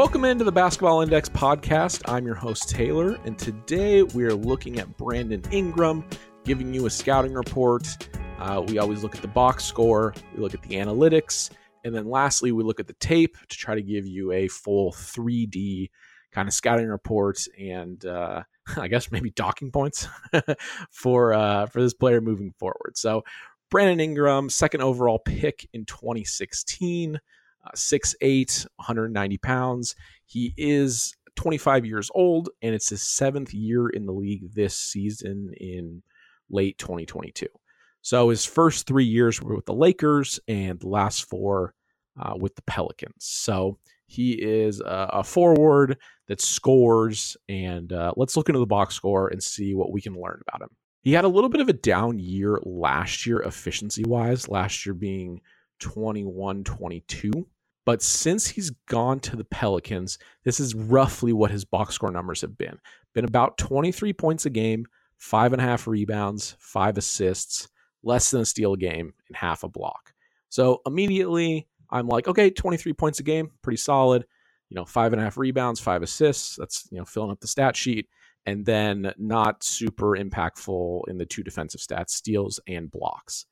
Welcome into the Basketball Index podcast. I'm your host, Taylor, and today we are looking at Brandon Ingram, giving you a scouting report. Uh, we always look at the box score, we look at the analytics, and then lastly, we look at the tape to try to give you a full 3D kind of scouting report and uh, I guess maybe docking points for uh, for this player moving forward. So Brandon Ingram, second overall pick in 2016 uh, 6'8, 190 pounds. He is 25 years old, and it's his seventh year in the league this season in late 2022. So his first three years were with the Lakers, and the last four uh, with the Pelicans. So he is a, a forward that scores, and uh, let's look into the box score and see what we can learn about him. He had a little bit of a down year last year, efficiency wise, last year being 21 22. But since he's gone to the Pelicans, this is roughly what his box score numbers have been. Been about 23 points a game, five and a half rebounds, five assists, less than a steal a game, and half a block. So immediately I'm like, okay, 23 points a game, pretty solid. You know, five and a half rebounds, five assists. That's, you know, filling up the stat sheet. And then not super impactful in the two defensive stats, steals and blocks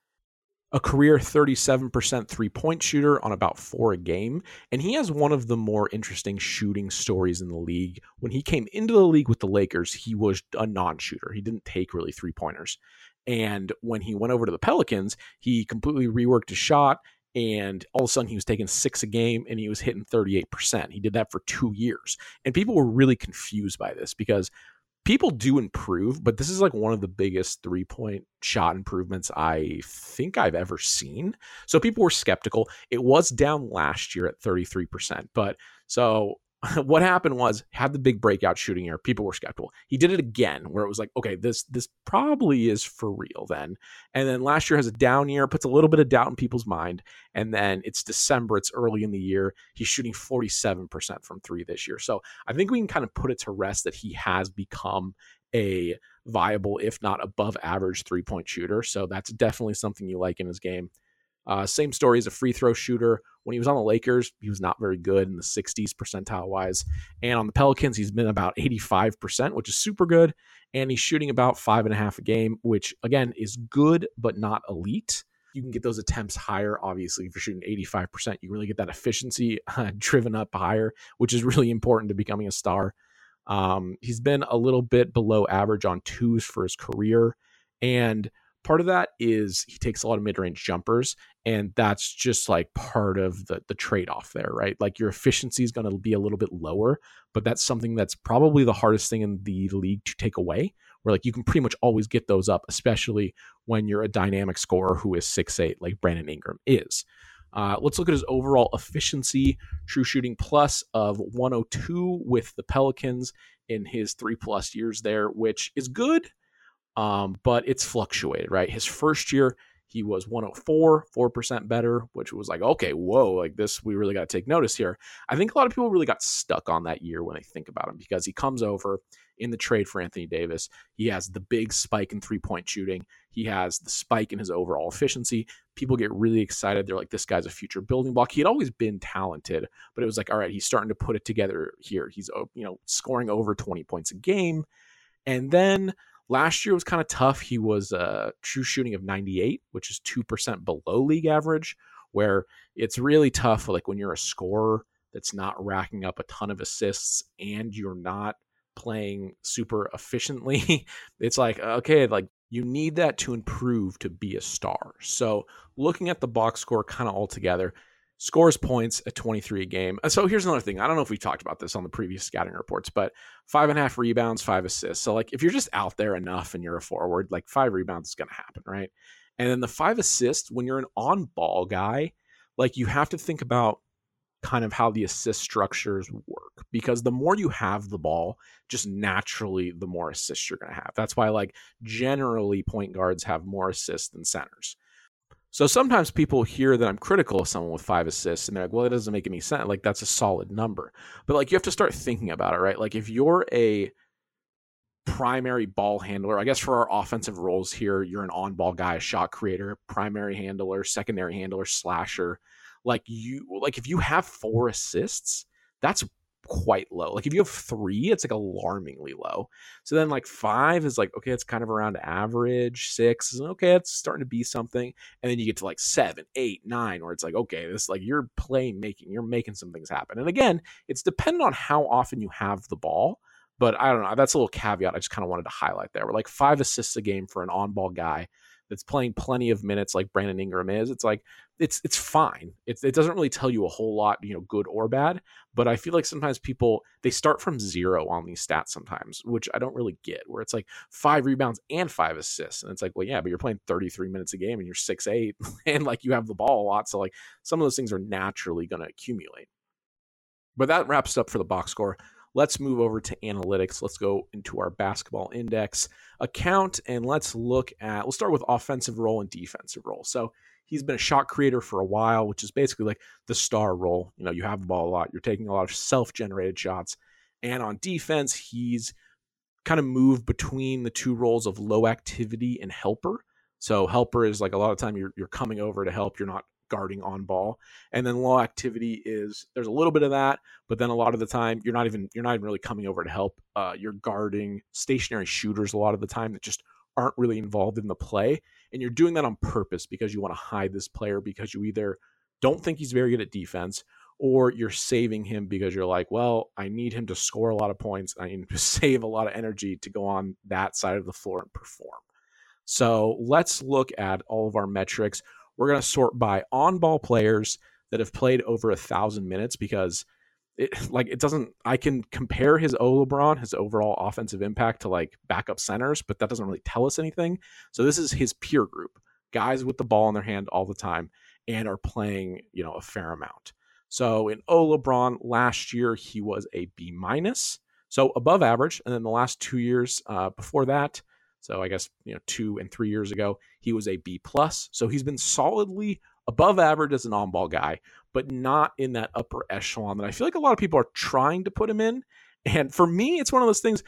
a career 37% three point shooter on about four a game. And he has one of the more interesting shooting stories in the league. When he came into the league with the Lakers, he was a non shooter. He didn't take really three pointers. And when he went over to the Pelicans, he completely reworked his shot. And all of a sudden, he was taking six a game and he was hitting 38%. He did that for two years. And people were really confused by this because people do improve, but this is like one of the biggest three point shot improvements I think I've ever seen. So people were skeptical. It was down last year at 33%, but so what happened was had the big breakout shooting year. People were skeptical. He did it again, where it was like, okay, this this probably is for real then. And then last year has a down year, puts a little bit of doubt in people's mind. And then it's December, it's early in the year. He's shooting 47% from three this year. So I think we can kind of put it to rest that he has become a viable, if not above average, three point shooter. So that's definitely something you like in his game. Uh, same story as a free throw shooter. When he was on the Lakers, he was not very good in the 60s percentile wise. And on the Pelicans, he's been about 85%, which is super good. And he's shooting about five and a half a game, which again is good, but not elite. You can get those attempts higher. Obviously, if you're shooting 85%, you really get that efficiency uh, driven up higher, which is really important to becoming a star. Um, he's been a little bit below average on twos for his career. And part of that is he takes a lot of mid-range jumpers and that's just like part of the the trade-off there right? Like your efficiency is going to be a little bit lower but that's something that's probably the hardest thing in the league to take away where like you can pretty much always get those up especially when you're a dynamic scorer who is six eight like brandon ingram is. Uh, let's look at his overall efficiency. True shooting plus of 102 with the pelicans in his three plus years there which is good um, but it's fluctuated, right? His first year, he was 104, 4% better, which was like, okay, whoa, like this, we really got to take notice here. I think a lot of people really got stuck on that year when they think about him because he comes over in the trade for Anthony Davis. He has the big spike in three point shooting, he has the spike in his overall efficiency. People get really excited. They're like, this guy's a future building block. He had always been talented, but it was like, all right, he's starting to put it together here. He's, you know, scoring over 20 points a game. And then Last year was kind of tough. He was a uh, true shooting of 98, which is 2% below league average, where it's really tough like when you're a scorer that's not racking up a ton of assists and you're not playing super efficiently. it's like, okay, like you need that to improve to be a star. So looking at the box score kind of all together, scores points at 23 a game. So here's another thing. I don't know if we talked about this on the previous scouting reports, but five and a half rebounds, five assists. So like if you're just out there enough and you're a forward, like five rebounds is going to happen, right? And then the five assists, when you're an on ball guy, like you have to think about kind of how the assist structures work because the more you have the ball, just naturally the more assists you're going to have. That's why like generally point guards have more assists than centers so sometimes people hear that I'm critical of someone with five assists and they're like, well, it doesn't make any sense. Like, that's a solid number. But like, you have to start thinking about it, right? Like, if you're a primary ball handler, I guess for our offensive roles here, you're an on ball guy, a shot creator, primary handler, secondary handler, slasher. Like, you, like, if you have four assists, that's quite low. Like if you have three, it's like alarmingly low. So then like five is like, okay, it's kind of around average. Six is okay, it's starting to be something. And then you get to like seven, eight, nine, where it's like, okay, this like you're playmaking, you're making some things happen. And again, it's dependent on how often you have the ball. But I don't know. That's a little caveat I just kind of wanted to highlight there. We're like five assists a game for an on ball guy that's playing plenty of minutes like Brandon Ingram is, it's like it's it's fine. It, it doesn't really tell you a whole lot, you know, good or bad. But I feel like sometimes people they start from zero on these stats sometimes, which I don't really get. Where it's like five rebounds and five assists, and it's like, well, yeah, but you're playing 33 minutes a game and you're six eight, and like you have the ball a lot, so like some of those things are naturally going to accumulate. But that wraps up for the box score. Let's move over to analytics. Let's go into our basketball index account and let's look at, we'll start with offensive role and defensive role. So he's been a shot creator for a while, which is basically like the star role. You know, you have the ball a lot, you're taking a lot of self generated shots. And on defense, he's kind of moved between the two roles of low activity and helper. So helper is like a lot of time you're you're coming over to help. You're not guarding on ball. And then low activity is there's a little bit of that, but then a lot of the time you're not even you're not even really coming over to help. Uh, you're guarding stationary shooters a lot of the time that just aren't really involved in the play, and you're doing that on purpose because you want to hide this player because you either don't think he's very good at defense or you're saving him because you're like, well, I need him to score a lot of points. I need to save a lot of energy to go on that side of the floor and perform. So let's look at all of our metrics. We're going to sort by on ball players that have played over a thousand minutes because it like it doesn't I can compare his O LeBron, his overall offensive impact to like backup centers, but that doesn't really tell us anything. So this is his peer group, guys with the ball in their hand all the time and are playing, you know, a fair amount. So in O LeBron last year he was a B minus, so above average, and then the last two years uh, before that so I guess you know two and three years ago he was a B plus. So he's been solidly above average as an on ball guy, but not in that upper echelon that I feel like a lot of people are trying to put him in. And for me, it's one of those things.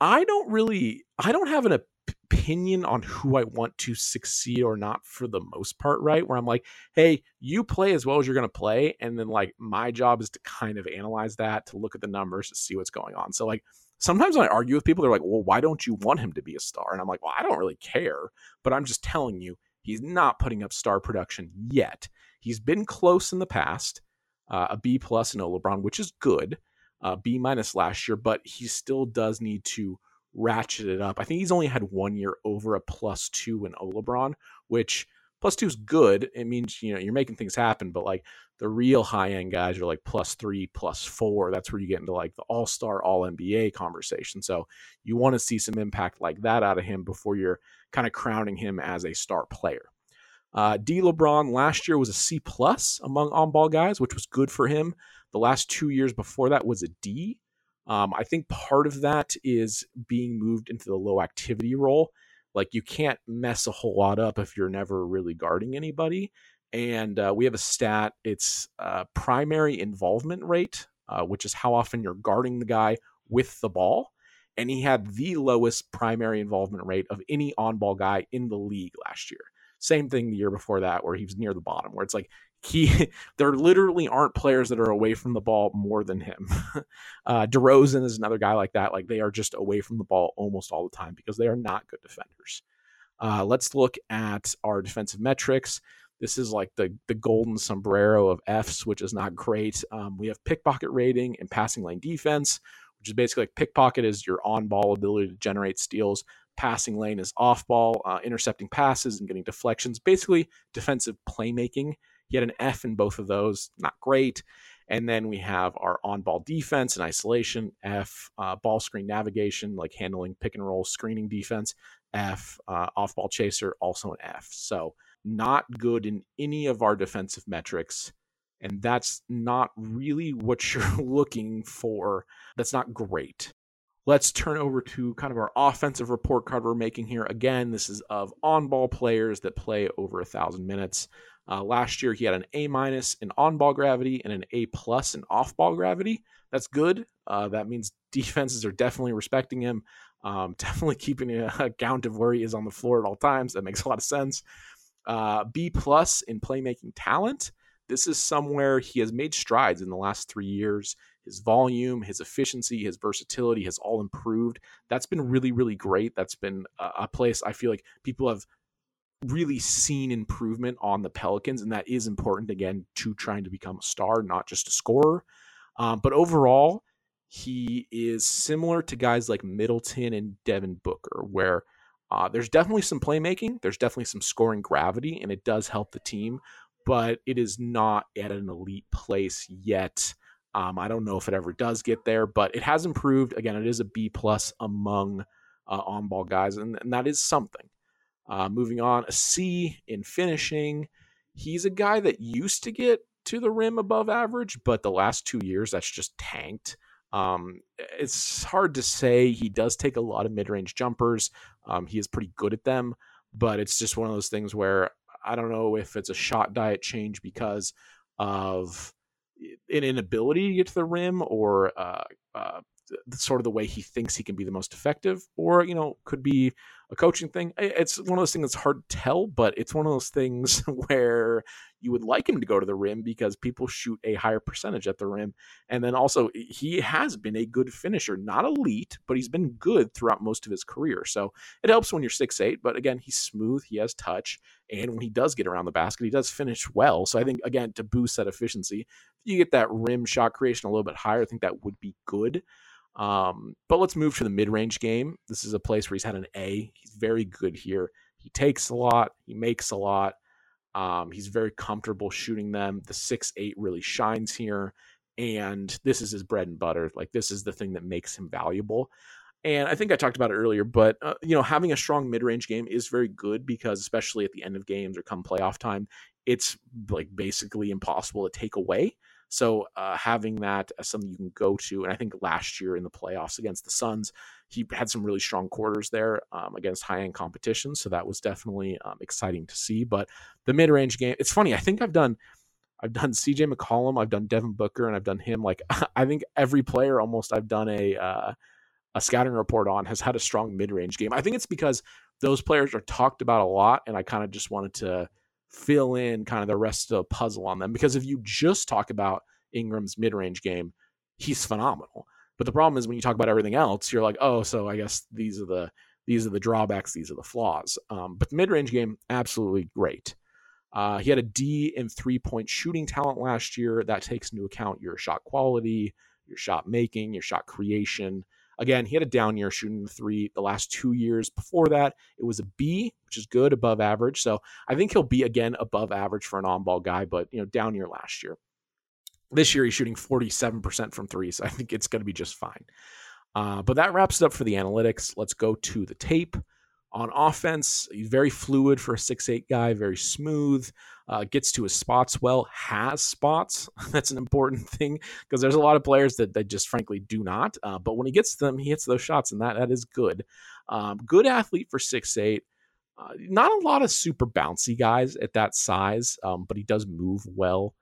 I don't really, I don't have an opinion on who I want to succeed or not for the most part, right? Where I'm like, hey, you play as well as you're going to play. And then, like, my job is to kind of analyze that, to look at the numbers, to see what's going on. So, like, sometimes when I argue with people, they're like, well, why don't you want him to be a star? And I'm like, well, I don't really care, but I'm just telling you, he's not putting up star production yet. He's been close in the past, uh, a B plus in O LeBron, which is good, uh, B minus last year, but he still does need to ratchet it up. I think he's only had one year over a plus two in O LeBron, which plus two is good. It means you know you're making things happen, but like the real high end guys are like plus three, plus four. That's where you get into like the all star, all NBA conversation. So you want to see some impact like that out of him before you're kind of crowning him as a star player. Uh, D. LeBron last year was a C plus among on ball guys, which was good for him. The last two years before that was a D. Um, I think part of that is being moved into the low activity role. Like you can't mess a whole lot up if you're never really guarding anybody and uh, we have a stat. It's uh, primary involvement rate, uh, which is how often you're guarding the guy with the ball. And he had the lowest primary involvement rate of any on-ball guy in the league last year. Same thing the year before that, where he was near the bottom, where it's like he there literally aren't players that are away from the ball more than him. uh, DeRozan is another guy like that. Like they are just away from the ball almost all the time because they are not good defenders. Uh, let's look at our defensive metrics. This is like the the golden sombrero of Fs, which is not great. Um, we have pickpocket rating and passing lane defense, which is basically like pickpocket is your on ball ability to generate steals. Passing lane is off ball, uh, intercepting passes and getting deflections. Basically, defensive playmaking. He had an F in both of those, not great. And then we have our on ball defense and isolation, F, uh, ball screen navigation, like handling pick and roll screening defense, F, uh, off ball chaser, also an F. So not good in any of our defensive metrics. And that's not really what you're looking for. That's not great. Let's turn over to kind of our offensive report card we're making here. Again, this is of on ball players that play over a thousand minutes. Uh, last year, he had an A minus in on ball gravity and an A plus in off ball gravity. That's good. Uh, that means defenses are definitely respecting him, um, definitely keeping a count of where he is on the floor at all times. That makes a lot of sense uh, B plus in playmaking talent. this is somewhere he has made strides in the last three years. His volume, his efficiency, his versatility has all improved. That's been really, really great. That's been a, place I feel like people have really seen improvement on the Pelicans, and that is important again to trying to become a star, not just a scorer. Um, but overall, he is similar to guys like Middleton and Devin Booker, where uh, there's definitely some playmaking, there's definitely some scoring gravity, and it does help the team, but it is not at an elite place yet. Um, I don't know if it ever does get there, but it has improved. Again, it is a B plus among uh, on ball guys, and, and, that is something. Uh, moving on, a C in finishing. He's a guy that used to get to the rim above average, but the last two years that's just tanked. Um, it's hard to say. He does take a lot of mid range jumpers. Um, he is pretty good at them, but it's just one of those things where I don't know if it's a shot diet change because of an inability to get to the rim or uh, uh, sort of the way he thinks he can be the most effective, or you know, could be a coaching thing. It's one of those things that's hard to tell, but it's one of those things where you would like him to go to the rim because people shoot a higher percentage at the rim. And then also, he has been a good finisher, not elite, but he's been good throughout most of his career. So it helps when you're six eight. But again, he's smooth, he has touch, and when he does get around the basket, he does finish well. So I think again to boost that efficiency, you get that rim shot creation a little bit higher, I think that would be good. Um, but let's move to the mid range game. This is a place where he's had an A. He's very good here. He takes a lot, he makes a lot. Um, he's very comfortable shooting them. The six eight really shines here, and this is his bread and butter. Like this is the thing that makes him valuable. And I think I talked about it earlier, but uh, you know, having a strong mid-range game is very good because, especially at the end of games or come playoff time, it's like basically impossible to take away. So uh, having that as something you can go to, and I think last year in the playoffs against the Suns, he had some really strong quarters there um, against high end competition. So that was definitely um, exciting to see. But the mid range game, it's funny. I think I've done. I've done CJ McCollum, I've done Devin Booker, and I've done him. Like I think every player almost I've done a uh, a scouting report on has had a strong mid range game. I think it's because those players are talked about a lot, and I kind of just wanted to fill in kind of the rest of the puzzle on them. Because if you just talk about Ingram's mid range game, he's phenomenal. But the problem is when you talk about everything else, you're like, oh, so I guess these are the these are the drawbacks, these are the flaws. Um, but the mid range game, absolutely great. Uh, he had a D in three point shooting talent last year. That takes into account your shot quality, your shot making, your shot creation. Again, he had a down year shooting the three the last two years. Before that, it was a B, which is good, above average. So I think he'll be again above average for an on ball guy, but you know, down year last year. This year he's shooting 47% from three, so I think it's going to be just fine. Uh, but that wraps it up for the analytics. Let's go to the tape. On offense, he's very fluid for a six-eight guy, very smooth, uh, gets to his spots well, has spots. That's an important thing because there's a lot of players that, that just frankly do not. Uh, but when he gets them, he hits those shots, and that, that is good. Um, good athlete for six-eight. Uh, not a lot of super bouncy guys at that size, um, but he does move well.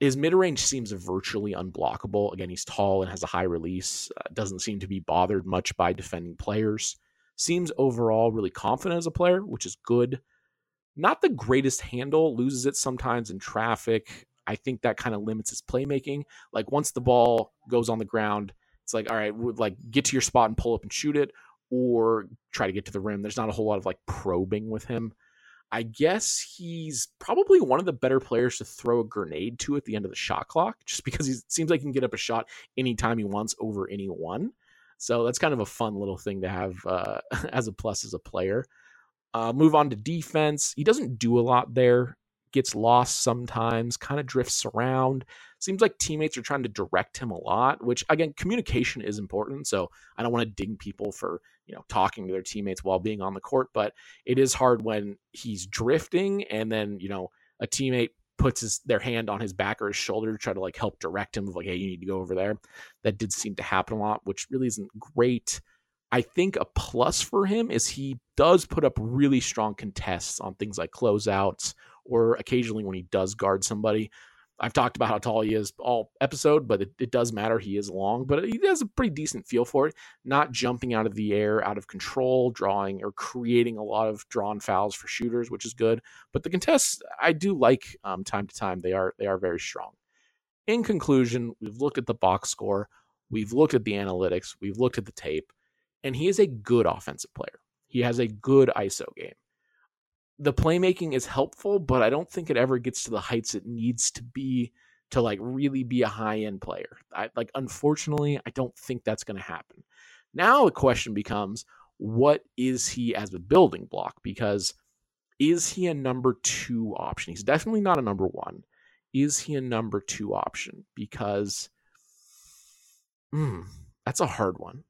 His mid range seems virtually unblockable. Again, he's tall and has a high release, uh, doesn't seem to be bothered much by defending players seems overall really confident as a player, which is good. Not the greatest handle, loses it sometimes in traffic. I think that kind of limits his playmaking. Like once the ball goes on the ground, it's like, all right, like get to your spot and pull up and shoot it, or try to get to the rim. There's not a whole lot of like probing with him. I guess he's probably one of the better players to throw a grenade to at the end of the shot clock, just because he seems like he can get up a shot anytime he wants over anyone. So that's kind of a fun little thing to have uh, as a plus as a player. Uh, move on to defense. He doesn't do a lot there. Gets lost sometimes, kind of drifts around. Seems like teammates are trying to direct him a lot, which again, communication is important. So I don't want to ding people for you know talking to their teammates while being on the court, but it is hard when he's drifting and then you know a teammate puts his their hand on his back or his shoulder to try to like help direct him of like, hey, you need to go over there. That did seem to happen a lot, which really isn't great. I think a plus for him is he does put up really strong contests on things like closeouts or occasionally when he does guard somebody. I've talked about how tall he is all episode, but it, it, does matter. He is long, but he has a pretty decent feel for it. Not jumping out of the air, out of control, drawing or creating a lot of drawn fouls for shooters, which is good. But the contests, I do like um, time to time. They are they are very strong. In conclusion, we've looked at the box score, we've looked at the analytics, we've looked at the tape, and he is a good offensive player. He has a good ISO game the playmaking is helpful, but I don't think it ever gets to the heights it needs to be to like really be a high end player. I like unfortunately, I don't think that's going to happen. Now the question becomes what is he as a building block because is he a number 2 option? He's definitely not a number 1. Is he a number 2 option because mm, that's a hard one.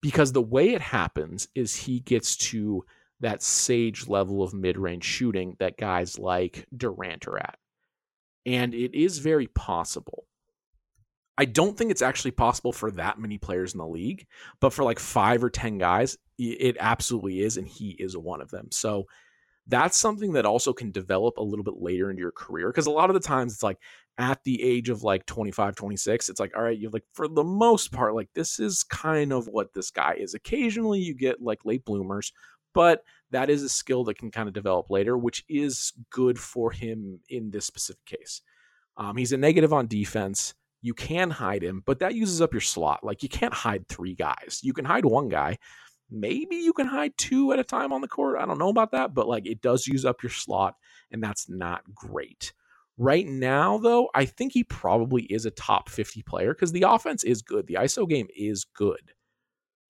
Because the way it happens is he gets to that sage level of mid range shooting that guys like Durant are at. And it is very possible. I don't think it's actually possible for that many players in the league, but for like five or 10 guys, it absolutely is. And he is one of them. So that's something that also can develop a little bit later into your career. Cause a lot of the times it's like at the age of like 25, 26, it's like, all right, you're like, for the most part, like this is kind of what this guy is. Occasionally you get like late bloomers but that is a skill that can kind of develop later, which is good for him in this specific case. Um, he's a negative on defense. You can hide him, but that uses up your slot. Like you can't hide three guys. You can hide one guy. Maybe you can hide two at a time on the court. I don't know about that, but like it does use up your slot, and that's not great. Right now, though, I think he probably is a top 50 player because the offense is good. The ISO game is good.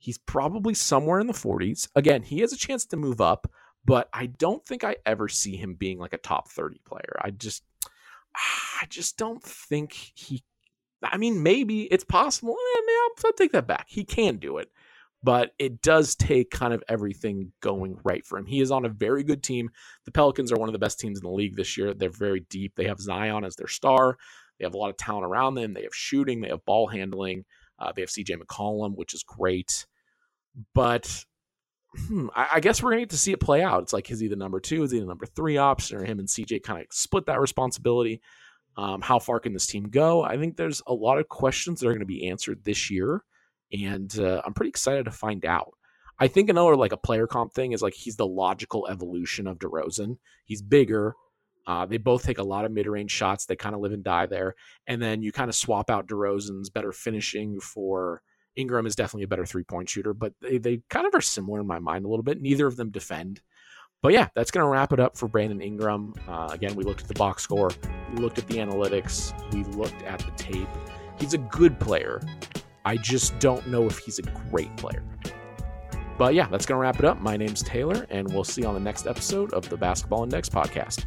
He's probably somewhere in the 40s. Again, he has a chance to move up, but I don't think I ever see him being like a top 30 player. I just I just don't think he I mean, maybe it's possible. Eh, I'll, I'll take that back. He can do it, but it does take kind of everything going right for him. He is on a very good team. The Pelicans are one of the best teams in the league this year. They're very deep. They have Zion as their star. They have a lot of talent around them. They have shooting. They have ball handling. Uh, they have CJ McCollum, which is great. But hmm, I, I, guess we're gonna get to see it play out. It's like is he the number two? Is he the number three option? Or him and CJ kind of split that responsibility? Um, how far can this team go? I think there's a lot of questions that are going to be answered this year, and uh, I'm pretty excited to find out. I think another like a player comp thing is like he's the logical evolution of DeRozan. He's bigger. Uh, they both take a lot of mid range shots. They kind of live and die there, and then you kind of swap out DeRozan's better finishing for Ingram is definitely a better three point shooter, but they, they kind of are similar in my mind a little bit. Neither of them defend. But yeah, that's going to wrap it up for Brandon Ingram. Uh, again, we looked at the box score, we looked at the analytics, we looked at the tape. He's a good player. I just don't know if he's a great player. But yeah, that's going to wrap it up. My name's Taylor, and we'll see you on the next episode of the Basketball Index podcast.